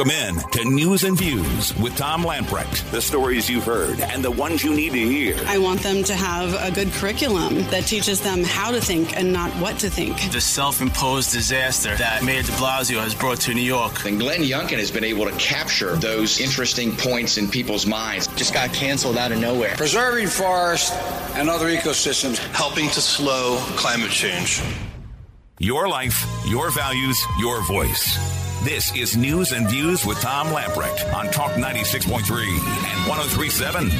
Welcome in to News and Views with Tom Lamprecht. The stories you've heard and the ones you need to hear. I want them to have a good curriculum that teaches them how to think and not what to think. The self imposed disaster that Mayor de Blasio has brought to New York. And Glenn Youngkin has been able to capture those interesting points in people's minds. Just got canceled out of nowhere. Preserving forests and other ecosystems, helping to slow climate change. Your life, your values, your voice. This is News and Views with Tom Lamprecht on Talk 96.3 and 1037.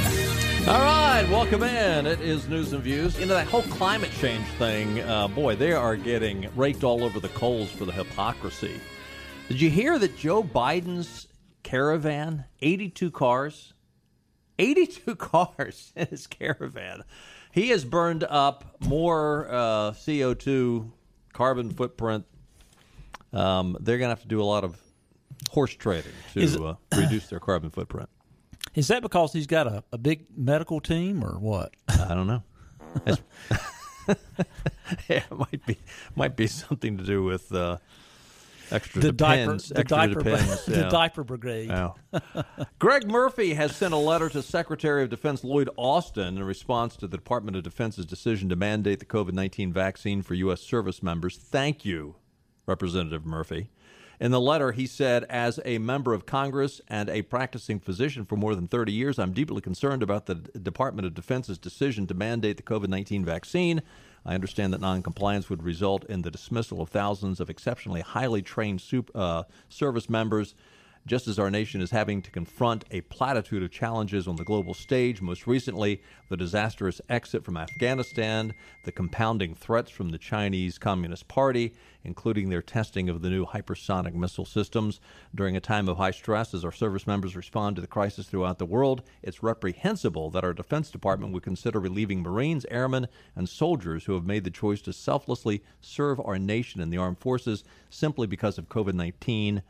All right, welcome in. It is News and Views. You know, that whole climate change thing, uh, boy, they are getting raked all over the coals for the hypocrisy. Did you hear that Joe Biden's caravan, 82 cars, 82 cars in his caravan, he has burned up more uh, CO2 carbon footprint. Um, they're going to have to do a lot of horse trading to Is- uh, reduce their carbon footprint. Is that because he's got a, a big medical team or what? I don't know. Yeah, it might be might be something to do with uh, extra The diaper, depends. the diaper, depends. the diaper brigade. Yeah. Greg Murphy has sent a letter to Secretary of Defense Lloyd Austin in response to the Department of Defense's decision to mandate the COVID 19 vaccine for U.S. service members. Thank you, Representative Murphy. In the letter, he said, As a member of Congress and a practicing physician for more than 30 years, I'm deeply concerned about the Department of Defense's decision to mandate the COVID 19 vaccine. I understand that noncompliance would result in the dismissal of thousands of exceptionally highly trained sup- uh, service members just as our nation is having to confront a platitude of challenges on the global stage, most recently, the disastrous exit from Afghanistan, the compounding threats from the Chinese Communist Party, including their testing of the new hypersonic missile systems. During a time of high stress, as our service members respond to the crisis throughout the world, it's reprehensible that our Defense Department would consider relieving Marines, airmen, and soldiers who have made the choice to selflessly serve our nation in the armed forces simply because of COVID 19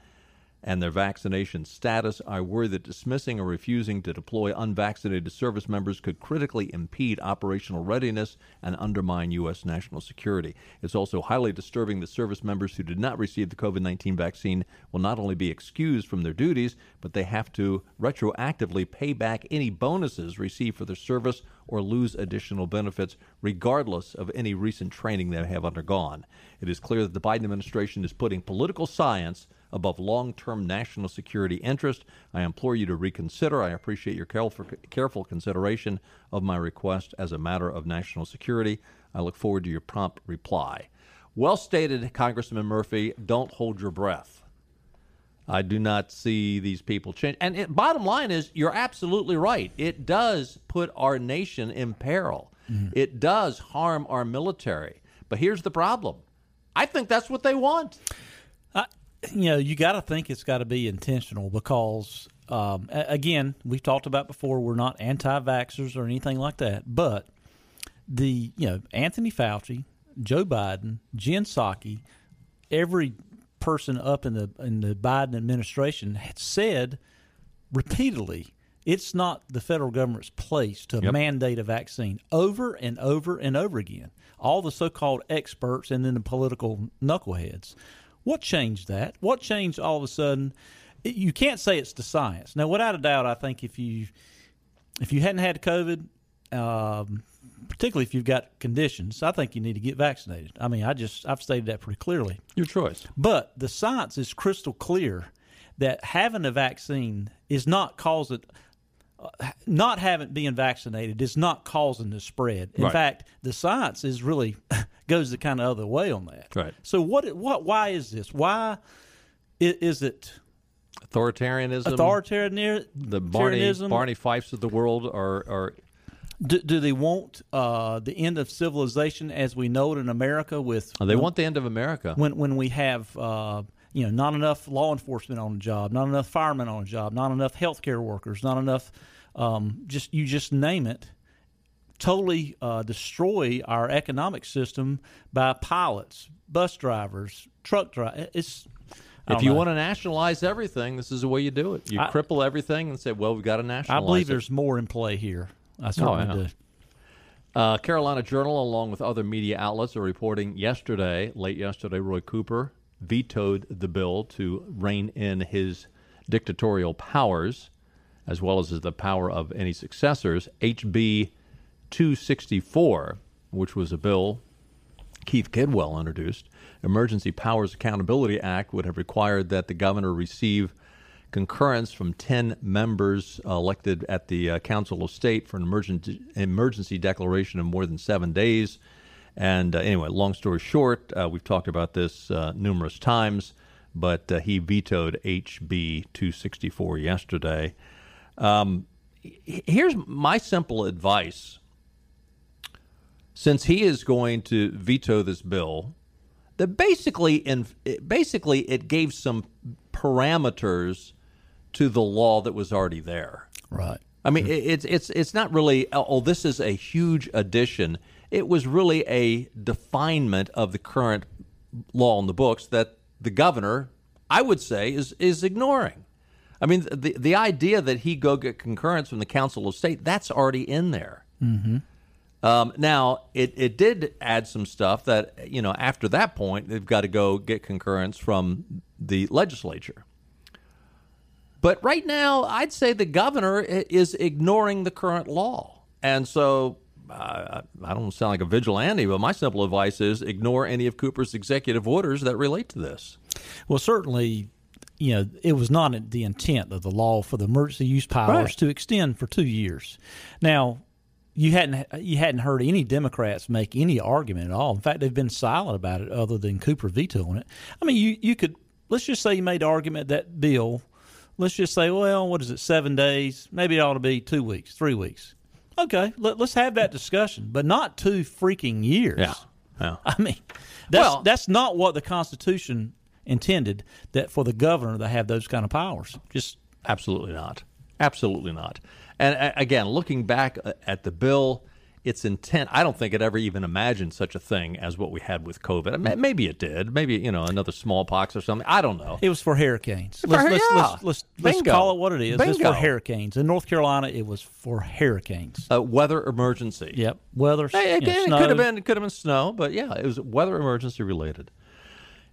and their vaccination status. I worry that dismissing or refusing to deploy unvaccinated service members could critically impede operational readiness and undermine U.S. national security. It's also highly disturbing that service members who did not receive the COVID 19 vaccine will not only be excused from their duties, but they have to retroactively pay back any bonuses received for their service or lose additional benefits, regardless of any recent training they have undergone. It is clear that the Biden administration is putting political science above long term national security interest. I implore you to reconsider. I appreciate your careful, careful consideration of my request as a matter of national security. I look forward to your prompt reply. Well stated, Congressman Murphy. Don't hold your breath. I do not see these people change. And it, bottom line is, you're absolutely right. It does put our nation in peril. Mm-hmm. It does harm our military. But here's the problem. I think that's what they want. You know, you got to think it's got to be intentional because, um, again, we've talked about before, we're not anti-vaxxers or anything like that. But the, you know, Anthony Fauci, Joe Biden, Jen Psaki, every person up in the in the Biden administration had said repeatedly it's not the federal government's place to Yep. mandate a vaccine over and over and over again. All the so-called experts and then the political knuckleheads. What changed that? What changed all of a sudden? You can't say it's the science. Now, without a doubt, I think if you if you hadn't had COVID, um, particularly if you've got conditions, I think you need to get vaccinated. I mean, I just I've stated that pretty clearly. Your choice. But the science is crystal clear that having a vaccine is not causing not having being vaccinated is not causing the spread. In Right. fact, the science is really goes the kind of other way on that. Right. So what what why is this? Why is it Authoritarianism. authoritarianism? the Barney Barney Fifes of the world are are Do, do they want uh, the end of civilization as we know it in America? With they want the end of America. when when we have uh, you know not enough law enforcement on the job, not enough firemen on the job, not enough healthcare workers, not enough um, just you just name it. Totally uh, destroy our economic system by pilots, bus drivers, truck drivers. It's If you know. want to nationalize everything, this is the way you do it. You I- cripple everything and say, "Well, we've got to nationalize." I believe it. there's more in play here. I certainly yeah. do. Uh, Carolina Journal, along with other media outlets, are reporting yesterday, late yesterday, Roy Cooper vetoed the bill to rein in his dictatorial powers, as well as the power of any successors. HB 264, which was a bill Keith Kidwell introduced, Emergency Powers Accountability Act, would have required that the governor receive concurrence from 10 members elected at the uh, Council of State for an emergency, emergency declaration of more than seven days. And uh, anyway, long story short, uh, we've talked about this uh, numerous times, but uh, he vetoed HB 264 yesterday. Um, here's my simple advice since he is going to veto this bill, that basically, in basically, it gave some parameters to the law that was already there. Right. I mean, it's it's it's not really. Oh, this is a huge addition. It was really a definement of the current law in the books that the governor, I would say, is is ignoring. I mean, the the idea that he go get concurrence from the Council of State that's already in there. Mm-hmm. Um, now, it, it did add some stuff that, you know, after that point, they've got to go get concurrence from the legislature. But right now, I'd say the governor is ignoring the current law. And so uh, I don't sound like a vigilante, but my simple advice is ignore any of Cooper's executive orders that relate to this. Well, certainly, you know, it was not the intent of the law for the emergency use powers Right. to extend for two years. Now, you hadn't you hadn't heard any Democrats make any argument at all. In fact, they've been silent about it, other than Cooper vetoing it. I mean, you you could let's just say you made the argument that bill. Let's just say, well, what is it? Seven days? Maybe it ought to be two weeks, three weeks. Okay, let, let's have that discussion, but not two freaking years. Yeah. Yeah. I mean, that's Well- that's not what the Constitution intended. That for the governor to have those kind of powers. Just Absolutely not. Absolutely not. And again, looking back uh, at the bill, its intent, I don't think it ever even imagined such a thing as what we had with COVID. Maybe it did. Maybe, you know, another smallpox or something. I don't know. it was for hurricanes. For- Let's let's, yeah. let's, let's, let's call it what it is. It's Bingo. for hurricanes. In North Carolina, it was for hurricanes. A weather emergency. Yep, weather. Hey, you know, again, it could have been it could have been snow, but yeah, it was weather emergency related.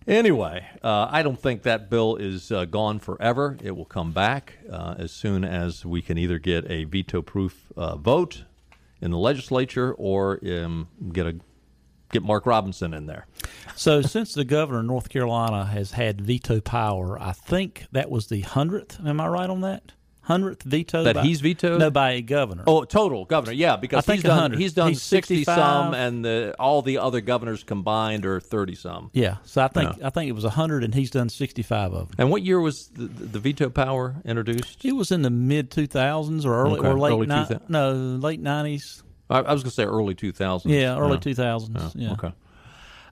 Anyway, uh, I don't think that bill is uh, gone forever. It will come back uh, as soon as we can either get a veto-proof uh, vote in the legislature or um, get a get Mark Robinson in there. So, since the governor of North Carolina has had veto power, I think that was the hundredth. Am I right on that? Hundredth veto That by- he's vetoed? No, by a governor. Oh, total governor, yeah, because he's done 100. he's done He's sixty 65. some, and the, all the other governors combined are thirty some. yeah. So I think I think it was hundred, and he's done sixty-five of them. And what year was the, the veto power introduced? It was in the mid two thousands or early Okay, or late early ni- no late nineties. I, I was going to say early 2000s. Yeah, early two thousands. Yeah. Okay.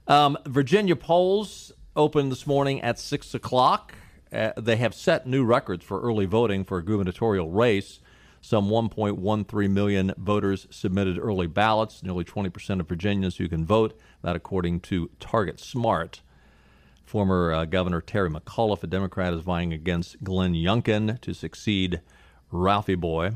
Um, Virginia polls open this morning at 6 o'clock. Uh, they have set new records for early voting for a gubernatorial race. Some 1.13 million voters submitted early ballots, nearly 20% of Virginians who can vote, that according to Target Smart. Former uh, Governor Terry McAuliffe, a Democrat, is vying against Glenn Youngkin to succeed Ralphie Boy.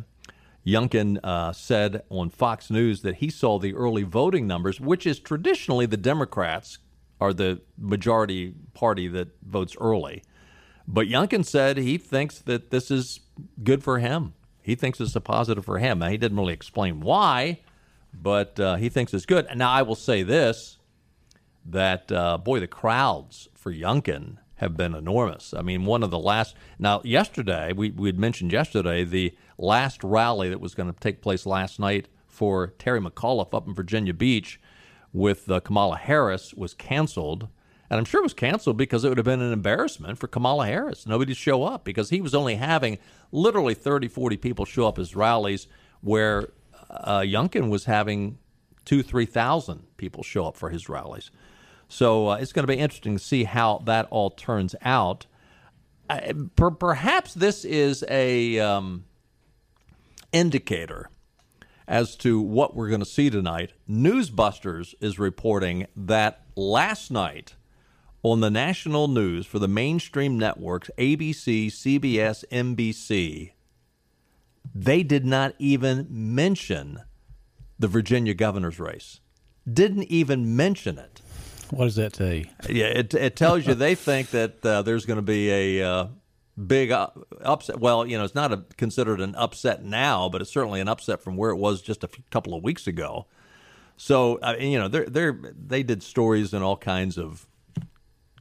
Youngkin uh, said on Fox News that he saw the early voting numbers, which is traditionally the Democrats are the majority party that votes early. But Youngkin said he thinks that this is good for him. He thinks it's a positive for him. Now, he didn't really explain why, but uh, he thinks it's good. And now I will say this that uh, boy, the crowds for Youngkin have been enormous. I mean, one of the last now yesterday we we had mentioned yesterday the last rally that was going to take place last night for Terry McAuliffe up in Virginia Beach with uh, Kamala Harris was canceled. And I'm sure it was canceled because it would have been an embarrassment for Kamala Harris. Nobody to show up because he was only having literally 30, 40 people show up his rallies where uh, Youngkin was having two, 3,000 people show up for his rallies. So uh, it's going to be interesting to see how that all turns out. Uh, per- perhaps this is a um, indicator as to what we're going to see tonight. Newsbusters is reporting that last night on the national news for the mainstream networks ABC, CBS, NBC, they did not even mention the Virginia governor's race. Didn't even mention it. What does that tell you? Yeah, it, it tells you they think that uh, there's going to be a uh, big uh, upset. Well, you know, it's not a, considered an upset now, but it's certainly an upset from where it was just a few, couple of weeks ago. So, uh, you know, they're, they're, they did stories and all kinds of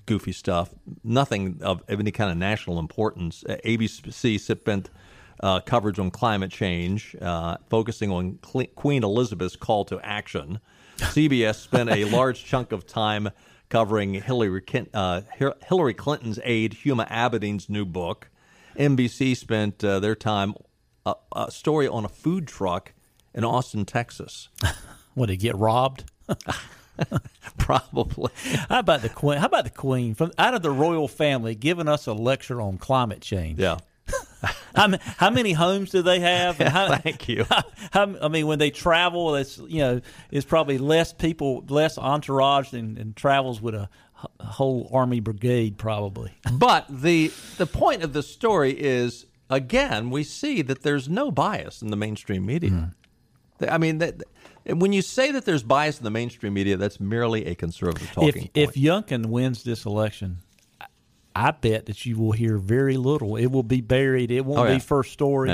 goofy stuff, nothing of, any kind of national importance. Uh, ABC spent uh, coverage on climate change, uh, focusing on Cle- Queen Elizabeth's call to action. CBS spent a large chunk of time covering Hillary, uh, Hillary Clinton's aide, Huma Abedin's new book. NBC spent uh, their time a, a story on a food truck in Austin, Texas. what did he get robbed? Probably. How about the queen? How about the queen from out of the royal family giving us a lecture on climate change? Yeah. how, how many homes do they have? How, Thank you. How, how, I mean, when they travel, it's you know, it's probably less people, less entourage, than, than travels with a, a whole army brigade, probably. but the the point of the story is again, we see that there's no bias in the mainstream media. Mm. I mean, that, when you say that there's bias in the mainstream media, that's merely a conservative talking if, point. If Youngkin wins this election, I bet that you will hear very little. It will be buried. It won't oh, yeah. be first story.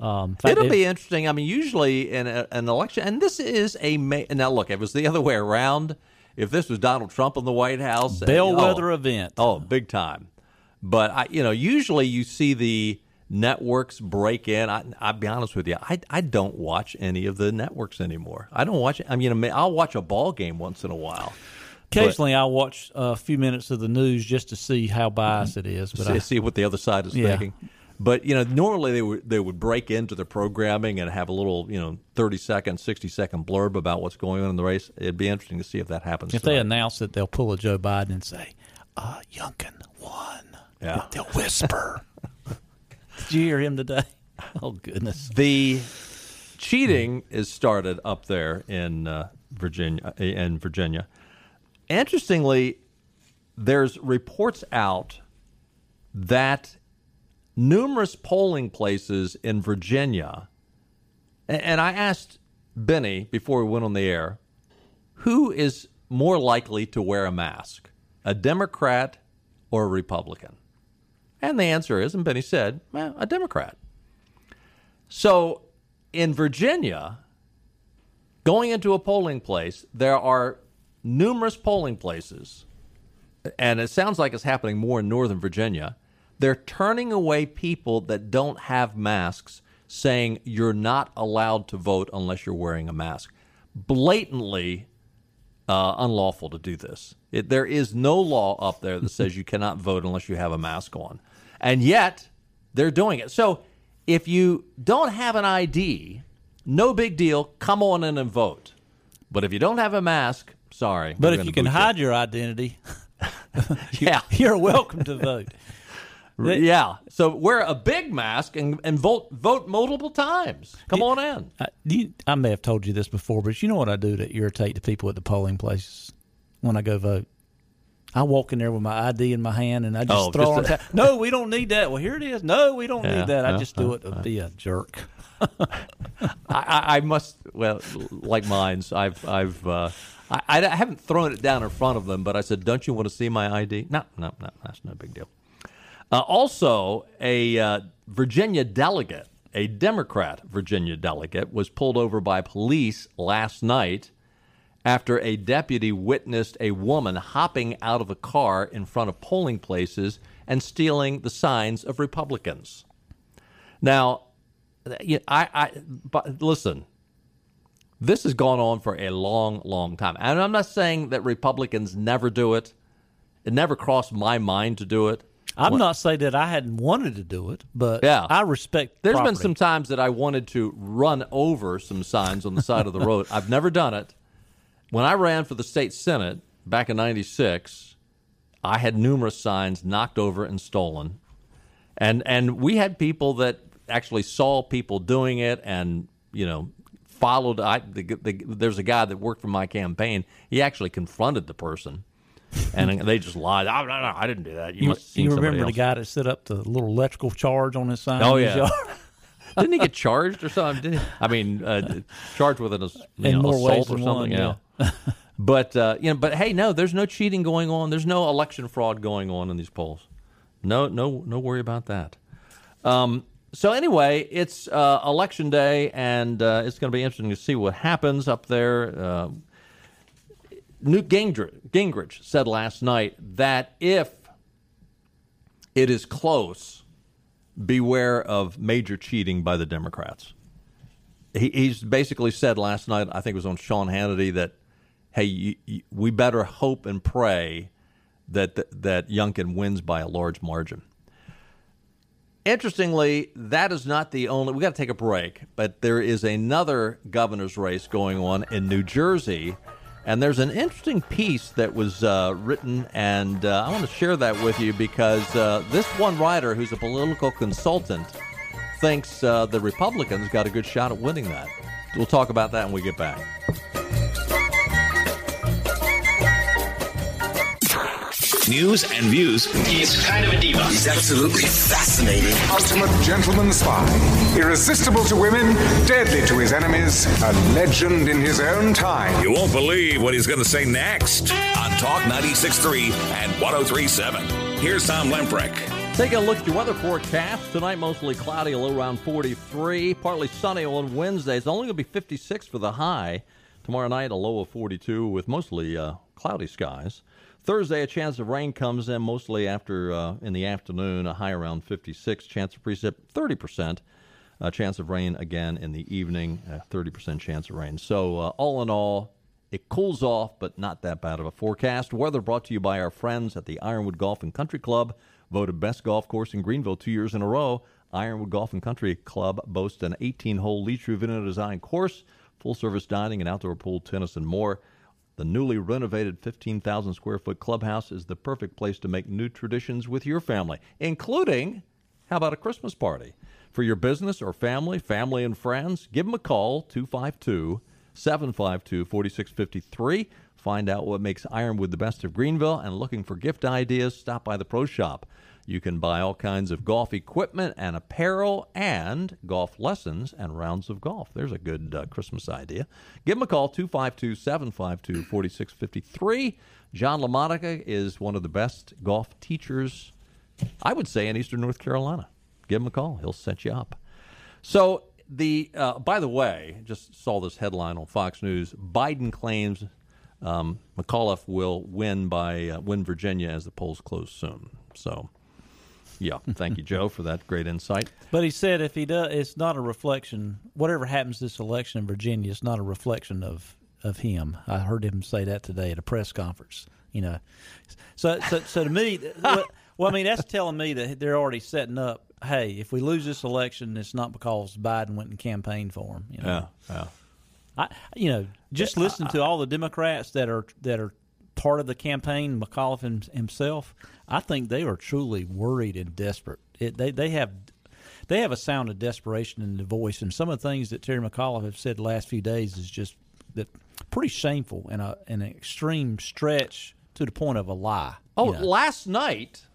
Um, fact, It'll be interesting. I mean, usually in a, an election, and this is a ma- now look. If it was the other way around, if this was Donald Trump in the White House, bellwether oh, event. Oh, big time. But I, you know, usually you see the networks break in. I, I'll be honest with you. I, I don't watch any of the networks anymore. I don't watch. I mean, I'll watch a ball game once in a while. Occasionally, I'll watch a few minutes of the news just to see how biased it is. But see, I, see what the other side is yeah. thinking. But you know, normally they would they would break into the programming and have a little you know thirty second, sixty second blurb about what's going on in the race. It'd be interesting to see if that happens. If tonight. they announce it, they'll pull a Joe Biden and say, uh, "Youngkin won." Yeah, they'll whisper. Did you hear him today? Oh goodness. The cheating is started up there in uh, Virginia. In Virginia, Interestingly, there's reports out that numerous polling places in Virginia, and I asked Benny before we went on the air, who is more likely to wear a mask, a Democrat or a Republican? And the answer is, and Benny said, well, a Democrat. So in Virginia, going into a polling place, there are numerous polling places, and it sounds like it's happening more in Northern Virginia. They're turning away people that don't have masks, saying you're not allowed to vote unless you're wearing a mask. Blatantly uh, unlawful to do this. It, there is no law up there that says you cannot vote unless you have a mask on. And yet, they're doing it. So if you don't have an ID, no big deal, come on in and vote. But if you don't have a mask, Sorry. But if you can hide you. your identity, yeah, you're welcome to vote. yeah. So wear a big mask and, and vote vote multiple times. Come you, on in. I, you, I may have told you this before, but you know what I do to irritate the people at the polling places when I go vote? I walk in there with my ID in my hand and I just oh, throw just on. A- no, we don't need that. Well, here it is. No, we don't yeah, need that. I just do it to be a jerk. I, I, must. Well, like mines, I've I've uh, I, I, haven't thrown it down in front of them, but I said, "Don't you want to see my ID?" No, no, no, that's no big deal. Uh, also, a uh, Virginia delegate, a Democrat Virginia delegate, was pulled over by police last night after a deputy witnessed a woman hopping out of a car in front of polling places and stealing the signs of Republicans. Now, I, I but listen, this has gone on for a long, long time. And I'm not saying that Republicans never do it. It never crossed my mind to do it. I'm not saying that I hadn't wanted to do it, but yeah. I respect. There's property. been some times that I wanted to run over some signs on the side of the road. I've never done it. When I ran for the state senate back in '96, I had numerous signs knocked over and stolen, and and we had people that actually saw people doing it and you know followed. I the, the, there's a guy that worked for my campaign. He actually confronted the person, and they just lied. I, I, I didn't do that. You, you, you remember the guy that set up the little electrical charge on his sign? Oh yeah. Didn't he get charged or something? I mean, uh, charged with an you know, assault or something. One, yeah. but uh, you know, but hey, no, there's no cheating going on. There's no election fraud going on in these polls. No, no, no worry about that. Um, so anyway, it's uh, election day, and uh, it's going to be interesting to see what happens up there. Uh, Newt Gingrich, Gingrich said last night that if it is close, beware of major cheating by the Democrats. He, he's basically said last night, I think it was on Sean Hannity, that hey, you, you, we better hope and pray that that Youngkin wins by a large margin. Interestingly, that is not the only. We got to take a break, but there is another governor's race going on in New Jersey, and there's an interesting piece that was uh, written, and uh, I want to share that with you because uh, this one writer, who's a political consultant, thinks uh, the Republicans got a good shot at winning that. We'll talk about that when we get back. News and views. He's kind of a diva. He's absolutely fascinating. Ultimate gentleman spy. Irresistible to women, deadly to his enemies, a legend in his own time. You won't believe what he's going to say next on Talk 96.3 and 103.7. Here's Tom Lamprecht. Take a look at your weather forecast. Tonight, mostly cloudy, a low around 43. Partly sunny on Wednesday. It's only going to be 56 for the high. Tomorrow night, a low of 42 with mostly uh, cloudy skies. Thursday, a chance of rain comes in mostly after uh, in the afternoon, a high around 56. Chance of precip 30%. A chance of rain again in the evening, 30% chance of rain. So, uh, all in all, it cools off, but not that bad of a forecast. Weather brought to you by our friends at the Ironwood Golf and Country Club, voted best golf course in Greenville two years in a row. Ironwood Golf and Country Club boasts an 18 hole Lee Trevino design course, full service dining and outdoor pool, tennis, and more. The newly renovated 15,000 square foot clubhouse is the perfect place to make new traditions with your family, including how about a Christmas party? For your business or family, family and friends, give them a call 252 752 4653. Find out what makes Ironwood the best of Greenville and looking for gift ideas, stop by the Pro Shop. You can buy all kinds of golf equipment and apparel and golf lessons and rounds of golf. There's a good uh, Christmas idea. Give them a call, 252 752 4653. John LaMonica is one of the best golf teachers, I would say, in Eastern North Carolina. Give him a call, he'll set you up. So, the uh, by the way, just saw this headline on Fox News Biden claims um, McAuliffe will win by uh, win Virginia as the polls close soon. So, yeah, thank you, Joe, for that great insight. But he said if he does, it's not a reflection. Whatever happens this election in Virginia, it's not a reflection of of him. I heard him say that today at a press conference. You know, so so so to me, well, well, I mean that's telling me that they're already setting up. Hey, if we lose this election, it's not because Biden went and campaigned for him. You know? Yeah, yeah. I, you know, just listen to all the Democrats that are that are part of the campaign, McAuliffe himself. I think they are truly worried and desperate. It, they they have they have a sound of desperation in the voice, and some of the things that Terry McAuliffe have said the last few days is just that pretty shameful and a an extreme stretch to the point of a lie. Oh, you know? last night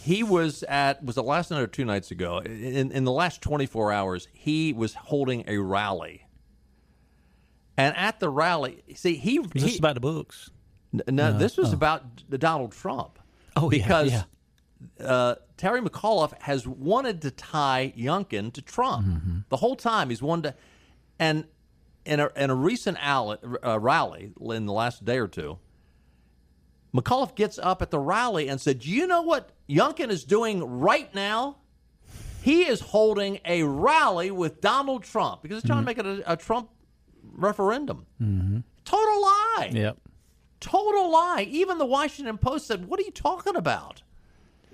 he was at was it last night or two nights ago? In in the last twenty four hours, he was holding a rally. And at the rally, see he he, about the books. No, no, this was oh. about Donald Trump. Oh, because yeah, yeah. Uh, Terry McAuliffe has wanted to tie Youngkin to Trump mm-hmm. the whole time. He's wanted to, and in a, in a recent rally, uh, rally in the last day or two, McAuliffe gets up at the rally and said, you know what Youngkin is doing right now? He is holding a rally with Donald Trump because he's trying mm-hmm. to make it a, a Trump referendum. Mm-hmm. Total lie. Yep." Total lie. Even the Washington Post said, What are you talking about?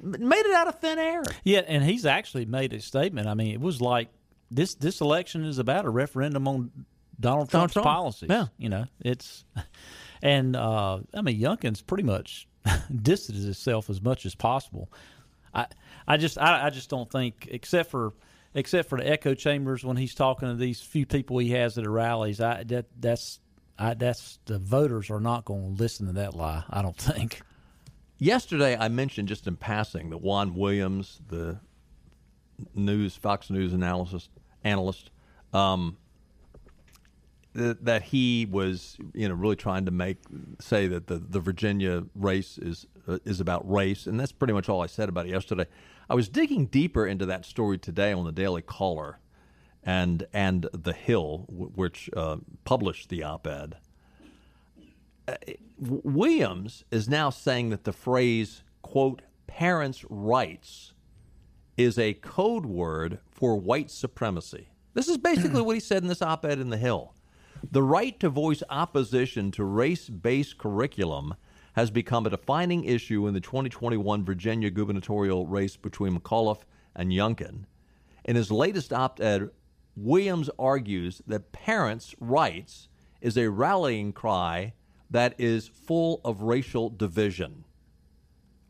Made it out of thin air. Yeah, and he's actually made a statement. I mean, it was like this this election is about a referendum on Donald Trump's Trump. policies. Yeah. You know, it's and uh, I mean Youngkin's pretty much distanced itself as much as possible. I I just I, I just don't think except for except for the echo chambers when he's talking to these few people he has at the rallies, I that that's I, that's the voters are not going to listen to that lie. I don't think. Yesterday, I mentioned just in passing that Juan Williams, the news Fox News analysis analyst, um, that, that he was, you know, really trying to make say that the, the Virginia race is uh, is about race, and that's pretty much all I said about it yesterday. I was digging deeper into that story today on the Daily Caller, and and the Hill, which uh, published the op-ed. Uh, Williams is now saying that the phrase "quote parents' rights" is a code word for white supremacy. This is basically what he said in this op ed in The Hill. The right to voice opposition to race based curriculum has become a defining issue in the 2021 Virginia gubernatorial race between McAuliffe and Youngkin. In his latest op ed, Williams argues that parents' rights is a rallying cry that is full of racial division.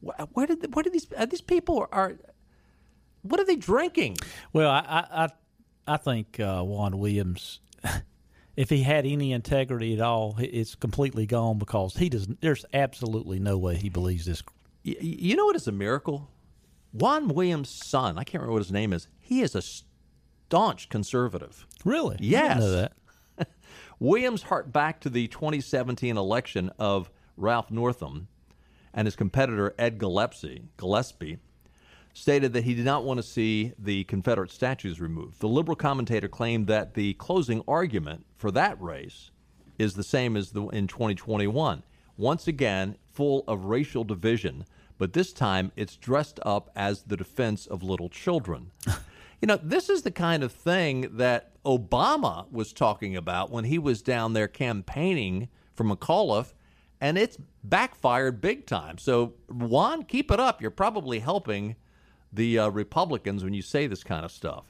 Where did, where did these, these people are, what are they drinking? Well, I, I, I think uh, Juan Williams, if he had any integrity at all, it's completely gone because he does. There's absolutely no way he believes this. You know what is a miracle? Juan Williams' son, I can't remember what his name is. He is a staunch conservative. Really? Yes. know that. Williams harked back to the 2017 election of Ralph Northam and his competitor Ed Gillespie, Gillespie stated that he did not want to see the Confederate statues removed. The liberal commentator claimed that the closing argument for that race is the same as the, in 2021. Once again, full of racial division, but this time it's dressed up as the defense of little children. you know, this is the kind of thing that Obama was talking about when he was down there campaigning for McAuliffe, and it's backfired big time. So, Juan, keep it up. You're probably helping the uh, Republicans when you say this kind of stuff.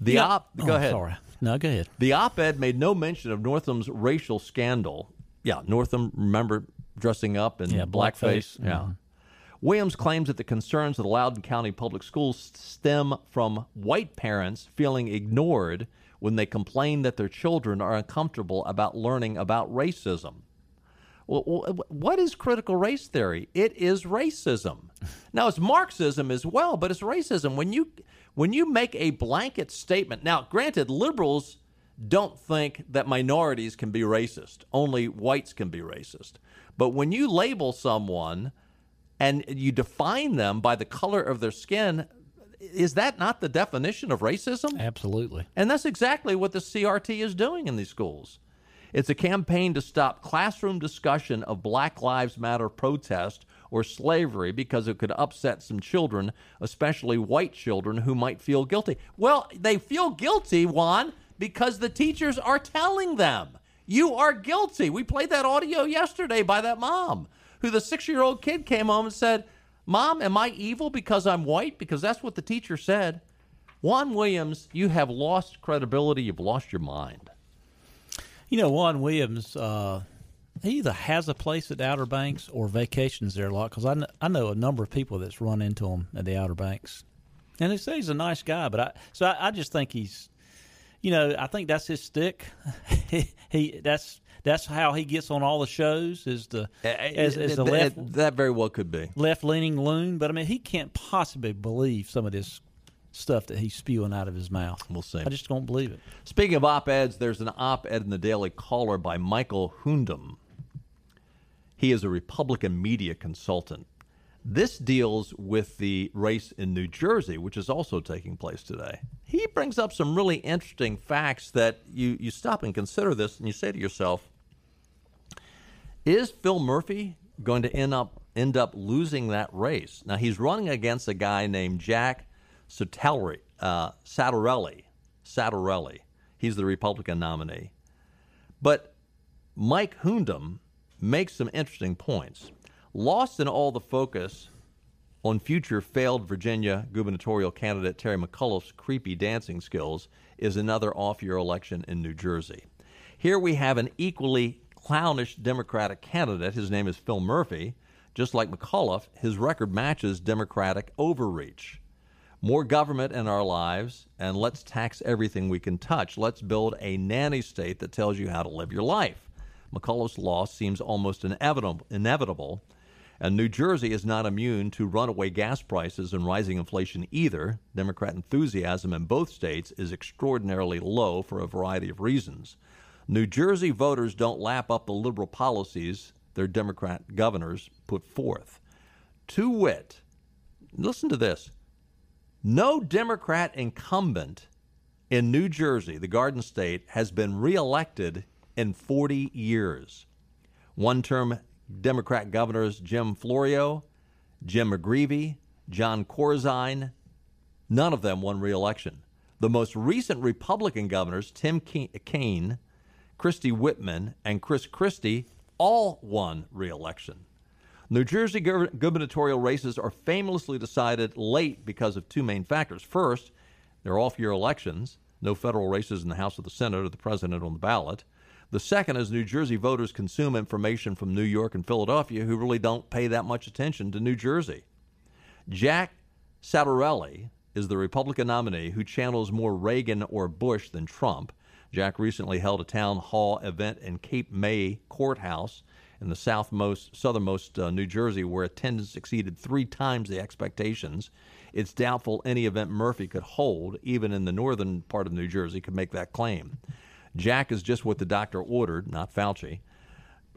The yeah. op. Go oh, ahead. Sorry. No, go ahead. The op-ed made no mention of Northam's racial scandal. Yeah, Northam. Remember dressing up in yeah, blackface. blackface. Yeah. Mm-hmm. Williams claims that the concerns of the Loudoun County Public Schools stem from white parents feeling ignored when they complain that their children are uncomfortable about learning about racism. Well, what is critical race theory? It is racism. Now it's Marxism as well, but it's racism. When you when you make a blanket statement. Now, granted, liberals don't think that minorities can be racist. Only whites can be racist. But when you label someone and you define them by the color of their skin, is that not the definition of racism? Absolutely. And that's exactly what the CRT is doing in these schools. It's a campaign to stop classroom discussion of Black Lives Matter protest or slavery because it could upset some children, especially white children who might feel guilty. Well, they feel guilty, Juan, because the teachers are telling them, you are guilty. We played that audio yesterday by that mom who the six year old kid came home and said, Mom, am I evil because I'm white? Because that's what the teacher said. Juan Williams, you have lost credibility. You've lost your mind. You know, Juan Williams, uh, he either has a place at Outer Banks or vacations there a lot because I, kn- I know a number of people that's run into him at the Outer Banks, and they say he's a nice guy. But I so I, I just think he's, you know, I think that's his stick. he, he that's that's how he gets on all the shows is the uh, uh, as, as the left that very well could be left leaning loon. But I mean, he can't possibly believe some of this stuff that he's spewing out of his mouth. We'll see. I just don't believe it. Speaking of op eds, there's an op ed in the Daily Caller by Michael Hundum. He is a Republican media consultant. This deals with the race in New Jersey, which is also taking place today. He brings up some really interesting facts that you, you stop and consider this and you say to yourself, is Phil Murphy going to end up end up losing that race? Now he's running against a guy named Jack Ciattarelli, uh. Ciattarelli. He's the Republican nominee. But Mike Hundum makes some interesting points. Lost in all the focus on future failed Virginia gubernatorial candidate Terry McAuliffe's creepy dancing skills is another off year election in New Jersey. Here we have an equally clownish Democratic candidate. His name is Phil Murphy. Just like McAuliffe, his record matches Democratic overreach. More government in our lives, and let's tax everything we can touch. Let's build a nanny state that tells you how to live your life. McAuliffe's loss seems almost inevitable, inevitable, and New Jersey is not immune to runaway gas prices and rising inflation either. Democrat enthusiasm in both states is extraordinarily low for a variety of reasons. New Jersey voters don't lap up the liberal policies their Democrat governors put forth. To wit, listen to this no Democrat incumbent in New Jersey, the Garden State, has been reelected in 40 years. One term Democrat governors Jim Florio, Jim McGreevey, Jon Corzine, none of them won reelection. The most recent Republican governors, Tim Kaine, Christie Whitman, and Chris Christie all won re-election. New Jersey gubernatorial races are famously decided late because of two main factors. First, they're off year elections, no federal races in the House or the Senate or the president on the ballot. The second is New Jersey voters consume information from New York and Philadelphia who really don't pay that much attention to New Jersey. Jack Ciattarelli is the Republican nominee who channels more Reagan or Bush than Trump. Jack recently held a town hall event in Cape May Courthouse in the southmost, southernmost uh, New Jersey, where attendance exceeded three times the expectations. It's doubtful any event Murphy could hold, even in the northern part of New Jersey, could make that claim. Jack is just what the doctor ordered, not Fauci.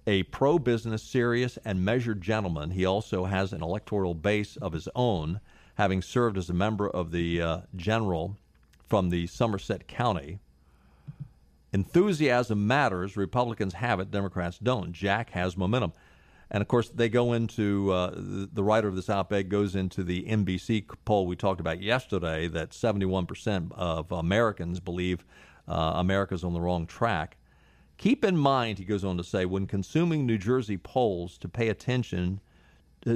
A pro business, serious, and measured gentleman, he also has an electoral base of his own, having served as a member of the uh, general from the Somerset County Enthusiasm matters. Republicans have it, Democrats don't. Jack has momentum. And of course, they go into uh, the writer of this op ed goes into the NBC poll we talked about yesterday that 71% of Americans believe uh, America's on the wrong track. Keep in mind, he goes on to say, when consuming New Jersey polls, to pay attention,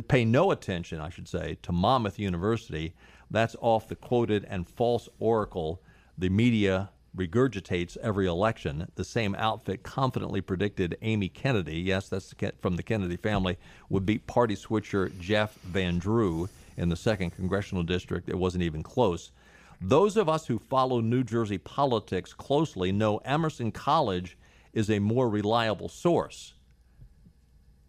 pay no attention, I should say, to Monmouth University. That's off the quoted and false oracle the media regurgitates every election. The same outfit confidently predicted Amy Kennedy, yes, that's from the Kennedy family, would beat party switcher Jeff Van Drew in the second congressional district. It wasn't even close. Those of us who follow New Jersey politics closely know Emerson College is a more reliable source.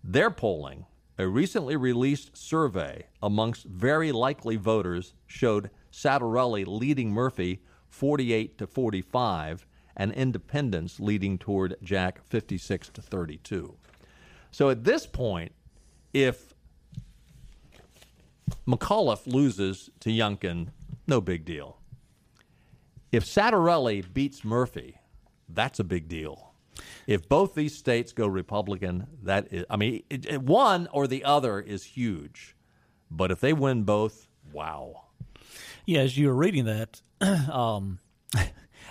Their polling, a recently released survey amongst very likely voters, showed Ciattarelli leading Murphy 48 to 45, and independents leading toward Jack 56 to 32. So at this point, if McAuliffe loses to Youngkin, no big deal. If Ciattarelli beats Murphy, that's a big deal. If both these states go Republican, that is, I mean, it, it, one or the other is huge. But if they win both, wow. Yeah, as you were reading that, um,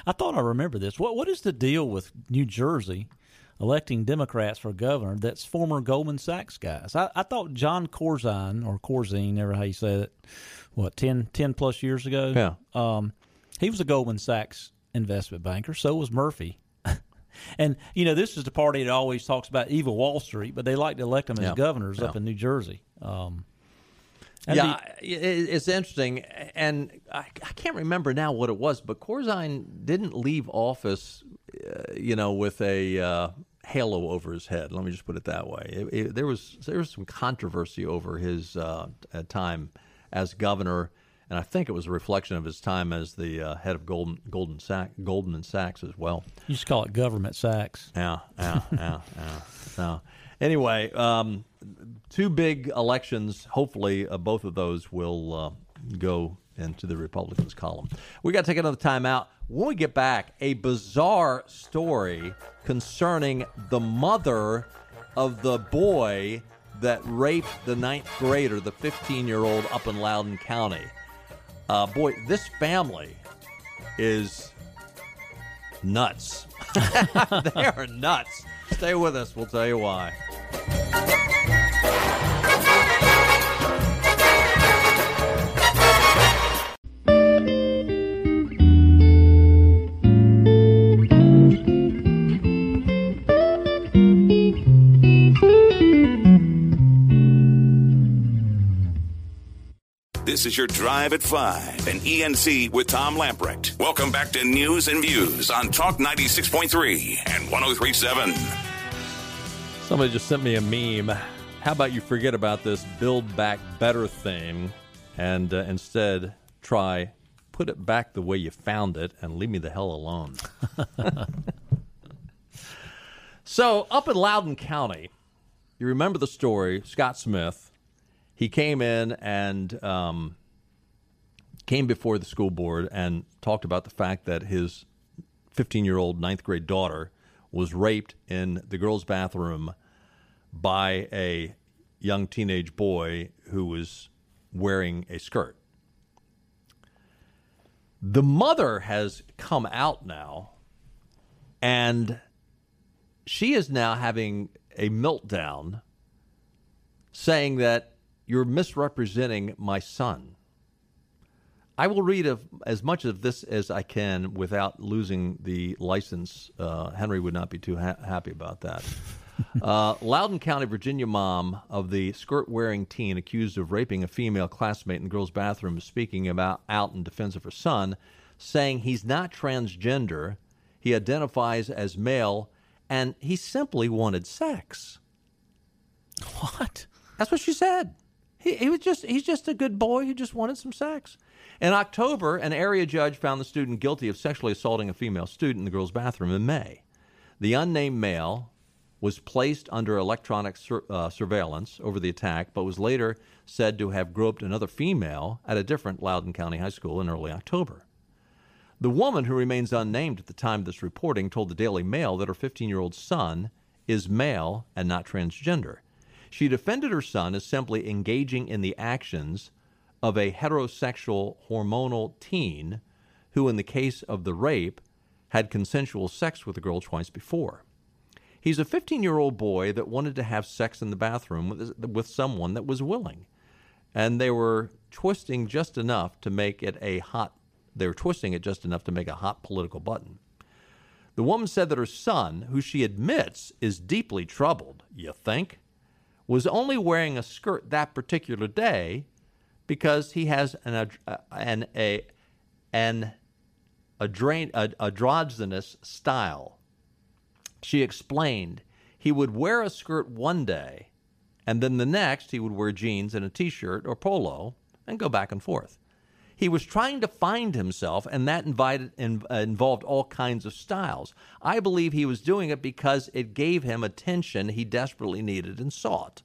I thought I remember this. What what is the deal with New Jersey electing Democrats for governor that's former Goldman Sachs guys? I, I thought Jon Corzine or Corzine, never how you say it, what 10, 10 plus years ago. Yeah, um, he was a Goldman Sachs investment banker. So was Murphy. and you know, this is the party that always talks about evil Wall Street, but they like to elect them as yeah. governors yeah. up in New Jersey. Um, yeah, it's interesting, and I, I, can't remember now what it was, but Corzine didn't leave office, uh, you know, with a uh, halo over his head. Let me just put it that way. It, it, there was there was some controversy over his uh, time as governor, and I think it was a reflection of his time as the uh, head of Golden Golden Sack, Goldman Sachs as well. You just call it government Sachs. Yeah, yeah, yeah, yeah. So anyway. Um, two big elections. Hopefully, uh, both of those will uh, go into the Republicans' column. We got to take another time out. When we get back, a bizarre story concerning the mother of the boy that raped the ninth grader, the 15 year old, up in Loudoun County. Uh, boy, this family is nuts. they are nuts. Stay with us. We'll tell you why. Is your Drive at 5 and ENC with Tom Lamprecht. Welcome back to News and Views on Talk 96.3 and 1037. Somebody just sent me a meme. How about you forget about this Build Back Better thing and uh, instead try put it back the way you found it and leave me the hell alone? So, up in Loudoun County, you remember the story, Scott Smith. He came in and um, came before the school board and talked about the fact that his 15 year old ninth grade daughter was raped in the girls' bathroom by a young teenage boy who was wearing a skirt. The mother has come out now, and she is now having a meltdown saying that you're misrepresenting my son. I will read a, as much of this as I can without losing the license. Uh, Henry would not be too ha- happy about that. uh, Loudoun County, Virginia mom of the skirt wearing teen accused of raping a female classmate in the girls' bathroom is speaking about out in defense of her son, saying he's not transgender, he identifies as male, and he simply wanted sex. What? That's what she said. He, he was just he's just a good boy who just wanted some sex. In October, an area judge found the student guilty of sexually assaulting a female student in the girls' bathroom in May. The unnamed male was placed under electronic sur- uh, surveillance over the attack, but was later said to have groped another female at a different Loudoun County high school in early October. The woman, who remains unnamed at the time of this reporting, told the Daily Mail that her 15 year old son is male and not transgender. She defended her son as simply engaging in the actions of a heterosexual hormonal teen who, in the case of the rape, had consensual sex with the girl twice before. He's a 15 year old boy that wanted to have sex in the bathroom with, with someone that was willing. And they were twisting just enough to make it a hot, they were twisting it just enough to make a hot political button. The woman said that her son, who she admits is deeply troubled, you think, was only wearing a skirt that particular day because he has an uh, an a an adra- androgynous style. She explained he would wear a skirt one day, and then the next he would wear jeans and a t-shirt or polo and go back and forth. He was trying to find himself, and that invited, in, uh, involved all kinds of styles. I believe he was doing it because it gave him attention he desperately needed and sought.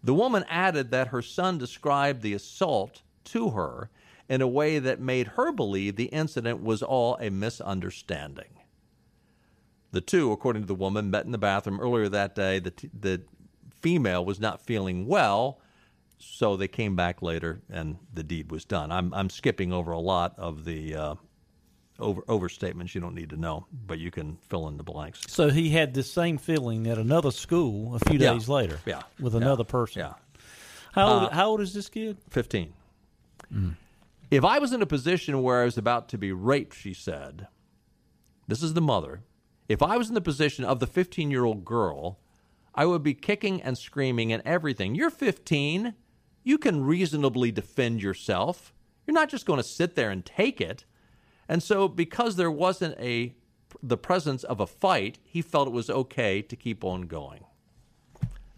The woman added that her son described the assault to her in a way that made her believe the incident was all a misunderstanding. The two, according to the woman, met in the bathroom earlier that day. The, t- the female was not feeling well so they came back later, and the deed was done. I'm I'm skipping over a lot of the uh, over overstatements you don't need to know, but you can fill in the blanks. So he had the same feeling at another school a few Yeah. days later. Yeah. with Yeah. another person. Yeah. How old, Uh, how old is this kid? Fifteen. If I was in a position where I was about to be raped, she said, "This is the mother." If I was in the position of the 15 year old girl, I would be kicking and screaming and everything. You're 15. You can reasonably defend yourself. You're not just going to sit there and take it. And so, because there wasn't a the presence of a fight, he felt it was okay to keep on going.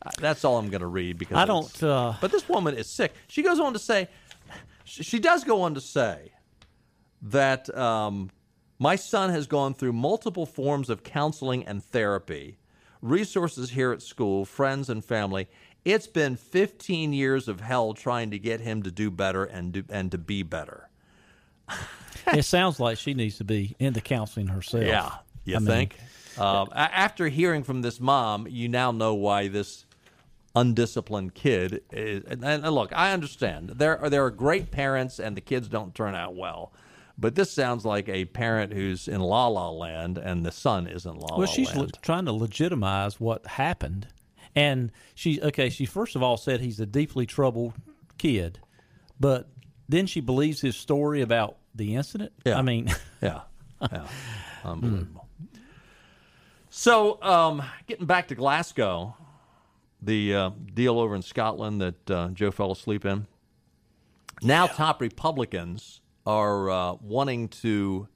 Uh, That's all I'm going to read because I don't, uh, but this woman is sick. She goes on to say, she she does go on to say that um, my son has gone through multiple forms of counseling and therapy, resources here at school, friends and family. It's been 15 years of hell trying to get him to do better and do, and to be better. it sounds like she needs to be into counseling herself. Yeah, you I mean, think? um, a- after hearing from this mom, you now know why this undisciplined kid is. And, and look, I understand there are there are great parents, and the kids don't turn out well. But this sounds like a parent who's in La La Land, and the son is in La La Well, she's le- Land. trying to legitimize what happened, and she okay. She first of all said he's a deeply troubled kid, but then she believes his story about the incident. Yeah. I mean, yeah, yeah, unbelievable. So, um, getting back to Glasgow, the uh, deal over in Scotland that uh, Joe fell asleep in. Now, top Republicans are uh, wanting to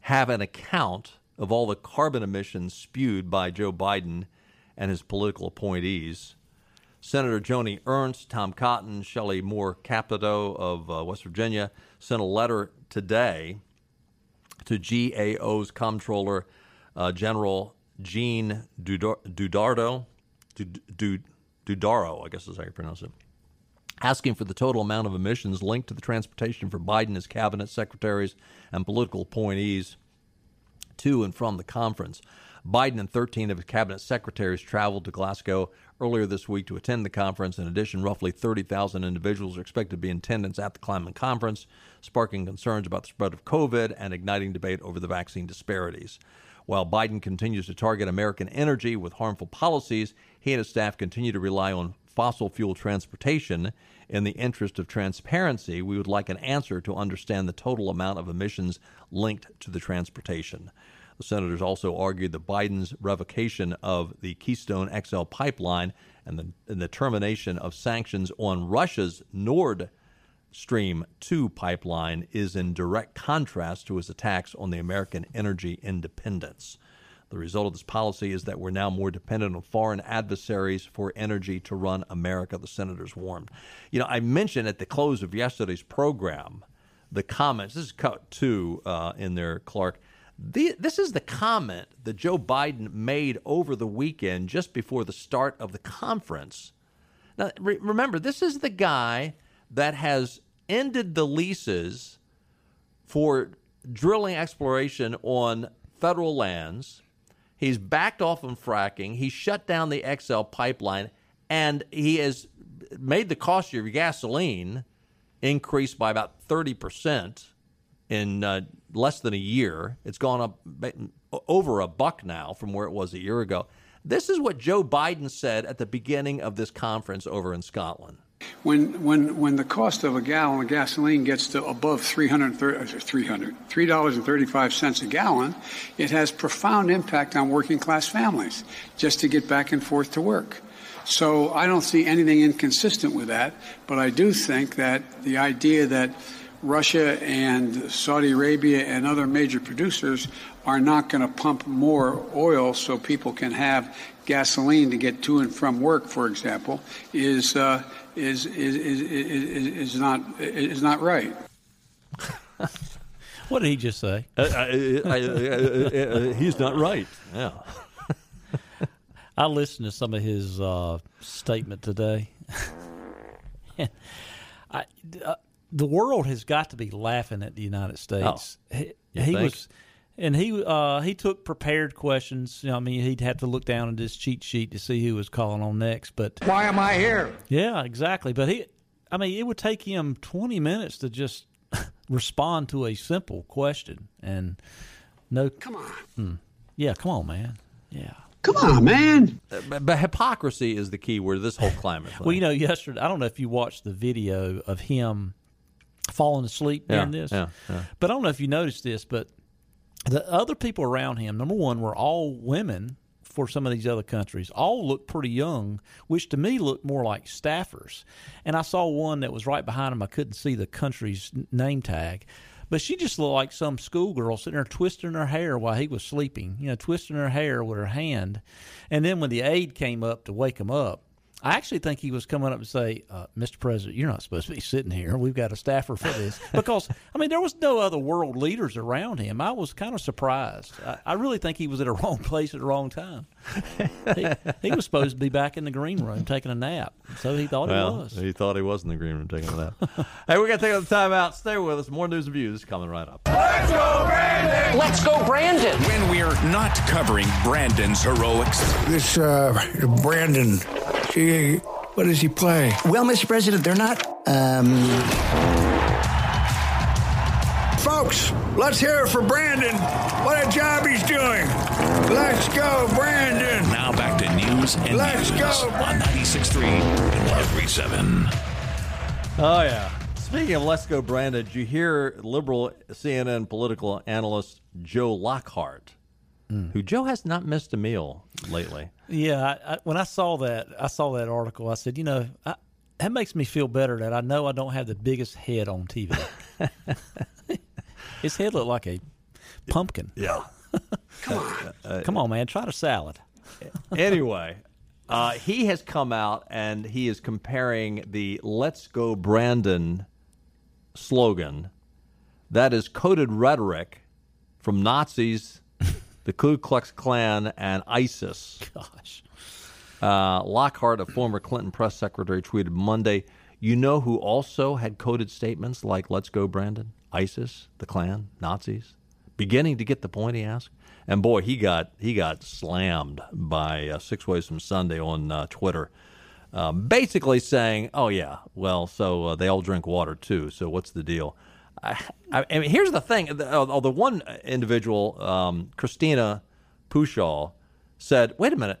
have an account of all the carbon emissions spewed by Joe Biden and his political appointees. Senator Joni Ernst, Tom Cotton, Shelley Moore Capito of uh, West Virginia sent a letter today to GAO's Comptroller uh, General Gene Dudardo, Dudaro, I guess is how you pronounce it, asking for the total amount of emissions linked to the transportation for Biden, his cabinet secretaries, and political appointees to and from the conference. Biden and 13 of his cabinet secretaries traveled to Glasgow earlier this week to attend the conference. In addition, roughly 30,000 individuals are expected to be in attendance at the climate conference, sparking concerns about the spread of COVID and igniting debate over the vaccine disparities. While Biden continues to target American energy with harmful policies, he and his staff continue to rely on fossil fuel transportation. In the interest of transparency, we would like an answer to understand the total amount of emissions linked to the transportation. The senators also argued that Biden's revocation of the Keystone XL pipeline and the, and the termination of sanctions on Russia's Nord Stream 2 pipeline is in direct contrast to his attacks on the American energy independence. The result of this policy is that we're now more dependent on foreign adversaries for energy to run America, the senators warned. You know, I mentioned at the close of yesterday's program the comments. This is cut two uh, in there, Clark. The, this is the comment that Joe Biden made over the weekend just before the start of the conference. Now, re- remember, this is the guy that has ended the leases for drilling exploration on federal lands. He's backed off on fracking. He shut down the XL pipeline, and he has made the cost of your gasoline increase by about 30% in uh, less than a year. It's gone up over a buck now from where it was a year ago. This is what Joe Biden said at the beginning of this conference over in Scotland. When, when, when the cost of a gallon of gasoline gets to above 330, 300, $3.35 a gallon, it has profound impact on working class families just to get back and forth to work. So I don't see anything inconsistent with that, but I do think that the idea that Russia and Saudi Arabia and other major producers are not going to pump more oil so people can have gasoline to get to and from work, for example, is uh, is, is, is, is, is not is not right. what did he just say? Uh, I, I, uh, he's not right. Yeah. I listened to some of his uh, statement today. I, uh, the world has got to be laughing at the United States. Oh, he, he was, and he uh, he took prepared questions. You know, I mean, he'd have to look down at his cheat sheet to see who was calling on next. But why am I here? Yeah, exactly. But he, I mean, it would take him twenty minutes to just respond to a simple question, and no, come on, hmm, yeah, come on, man, yeah. Come on, man. Uh, but, but, hypocrisy is the key word this whole climate. Well, you know, yesterday, I don't know if you watched the video of him falling asleep yeah, during this. Yeah, yeah. But I don't know if you noticed this, but the other people around him, number one, were all women for some of these other countries. All looked pretty young, which to me looked more like staffers. And I saw one that was right behind him. I couldn't see the country's name tag. But she just looked like some schoolgirl sitting there twisting her hair while he was sleeping, you know, twisting her hair with her hand. And then when the aide came up to wake him up, I actually think he was coming up to say, uh, "Mr. President, you're not supposed to be sitting here. We've got a staffer for this." Because I mean, there was no other world leaders around him. I was kind of surprised. I, I really think he was at a wrong place at the wrong time. he, he, was supposed to be back in the green room taking a nap, so he thought well, he was. He thought he was in the green room taking a nap. hey, we got to take a time out. Stay with us. More news and views coming right up. Let's go, Brandon! Let's go, Brandon! When we're not covering Brandon's heroics, this uh, Brandon, he what does he play? Well, Mr. President, they're not. Um. Folks, let's hear it for Brandon. What a job he's doing. Let's go, Brandon. Now back to news and let's news go. on 96.3 and 103.7. Oh, yeah. Speaking of Let's Go, Brandon, did you hear liberal CNN political analyst Joe Lockhart, mm. who Joe has not missed a meal lately? Yeah, I, I, when I saw that, I saw that article. I said, you know, I, that makes me feel better that I know I don't have the biggest head on TV. His head looked like a pumpkin. Yeah. Come on, uh, come on, man, try the salad. anyway, uh, he has come out and he is comparing the "Let's Go Brandon" slogan, that is coded rhetoric from Nazis the Ku Klux Klan, and ISIS. Gosh. Uh, Lockhart, a former Clinton press secretary, tweeted Monday, You know who also had coded statements like, Let's go, Brandon? ISIS, the Klan, Nazis? Beginning to get the point, he asked. And boy, he got he got slammed by uh, Six Ways from Sunday on uh, Twitter, um, basically saying, "Oh yeah, well, so uh, they all drink water too. So what's the deal?" I, I, mean, here's the thing: the, uh, the one individual, um, Christina Pushaw, said, "Wait a minute,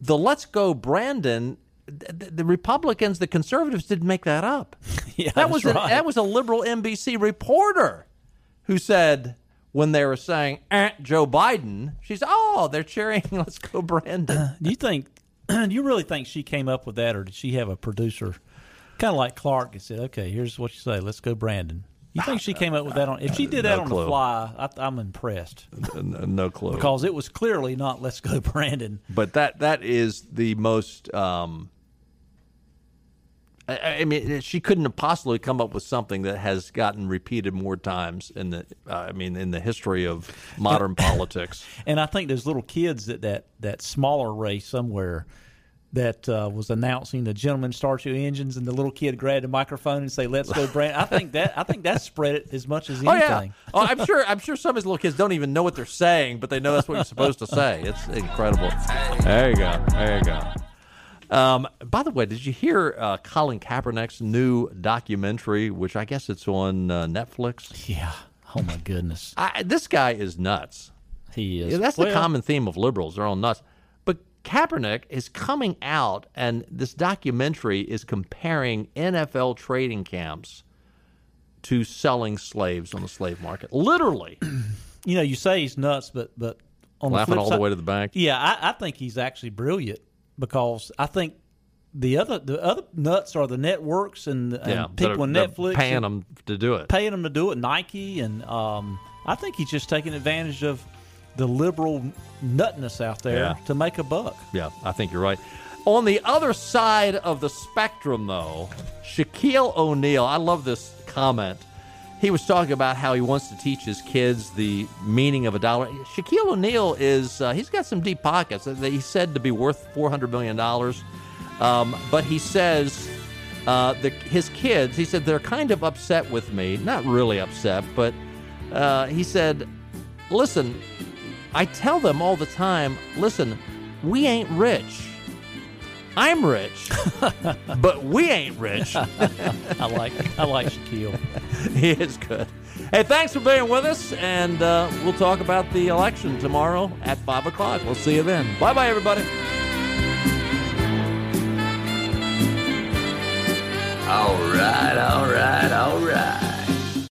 the Let's Go Brandon." The, the Republicans, the conservatives didn't make that up. yeah, that was right. a, that was a liberal NBC reporter who said when they were saying eh, Joe Biden, she's oh they're cheering. Let's go, Brandon. do you think? Do you really think she came up with that, or did she have a producer, kind of like Clark, and said, "Okay, here's what you say. Let's go, Brandon." You think she came up with that on? If she did that No on clue. the fly, I, I'm impressed no clue. because it was clearly not "Let's go, Brandon." but that that is the most. Um, I, I mean, she couldn't have possibly come up with something that has gotten repeated more times in the. Uh, I mean, in the history of modern politics. And I think those little kids that that that smaller race somewhere that uh, was announcing the gentleman start your engines, and the little kid grabbed a microphone and say, "Let's go, Brand." I think that I think that spread it as much as anything. Oh anything. yeah. Oh, I'm sure. I'm sure some of his little kids don't even know what they're saying, but they know that's what you're supposed to say. It's incredible. There you go. There you go. Um, by the way, did you hear uh, Colin Kaepernick's new documentary, which I guess it's on uh, Netflix? Yeah. Oh my goodness. I, this guy is nuts. He is. Yeah, that's the common theme of liberals. They're all nuts. Kaepernick is coming out, and this documentary is comparing NFL trading camps to selling slaves on the slave market. Literally. You know, you say he's nuts, but but on Laughing the all the side, way to the bank. Yeah, I, I think he's actually brilliant because I think the other the other nuts are the networks and, and yeah, people on Netflix paying them to do it. paying them to do it. Nike and um, I think he's just taking advantage of the liberal nutness out there Yeah. to make a buck. Yeah, I think you're right. On the other side of the spectrum, though, Shaquille O'Neal, I love this comment. He was talking about how he wants to teach his kids the meaning of a dollar. Shaquille O'Neal is, uh, he's got some deep pockets. He's said to be worth $400 million. Um, but he says uh, the, his kids, he said, they're kind of upset with me. Not really upset, but uh, he said, listen, I tell them all the time, listen, we ain't rich. I'm rich, but we ain't rich. I like I like Shaquille. he is good. Hey, thanks for being with us, and uh, we'll talk about the election tomorrow at 5 o'clock. We'll see you then. Bye bye, everybody. All right, all right.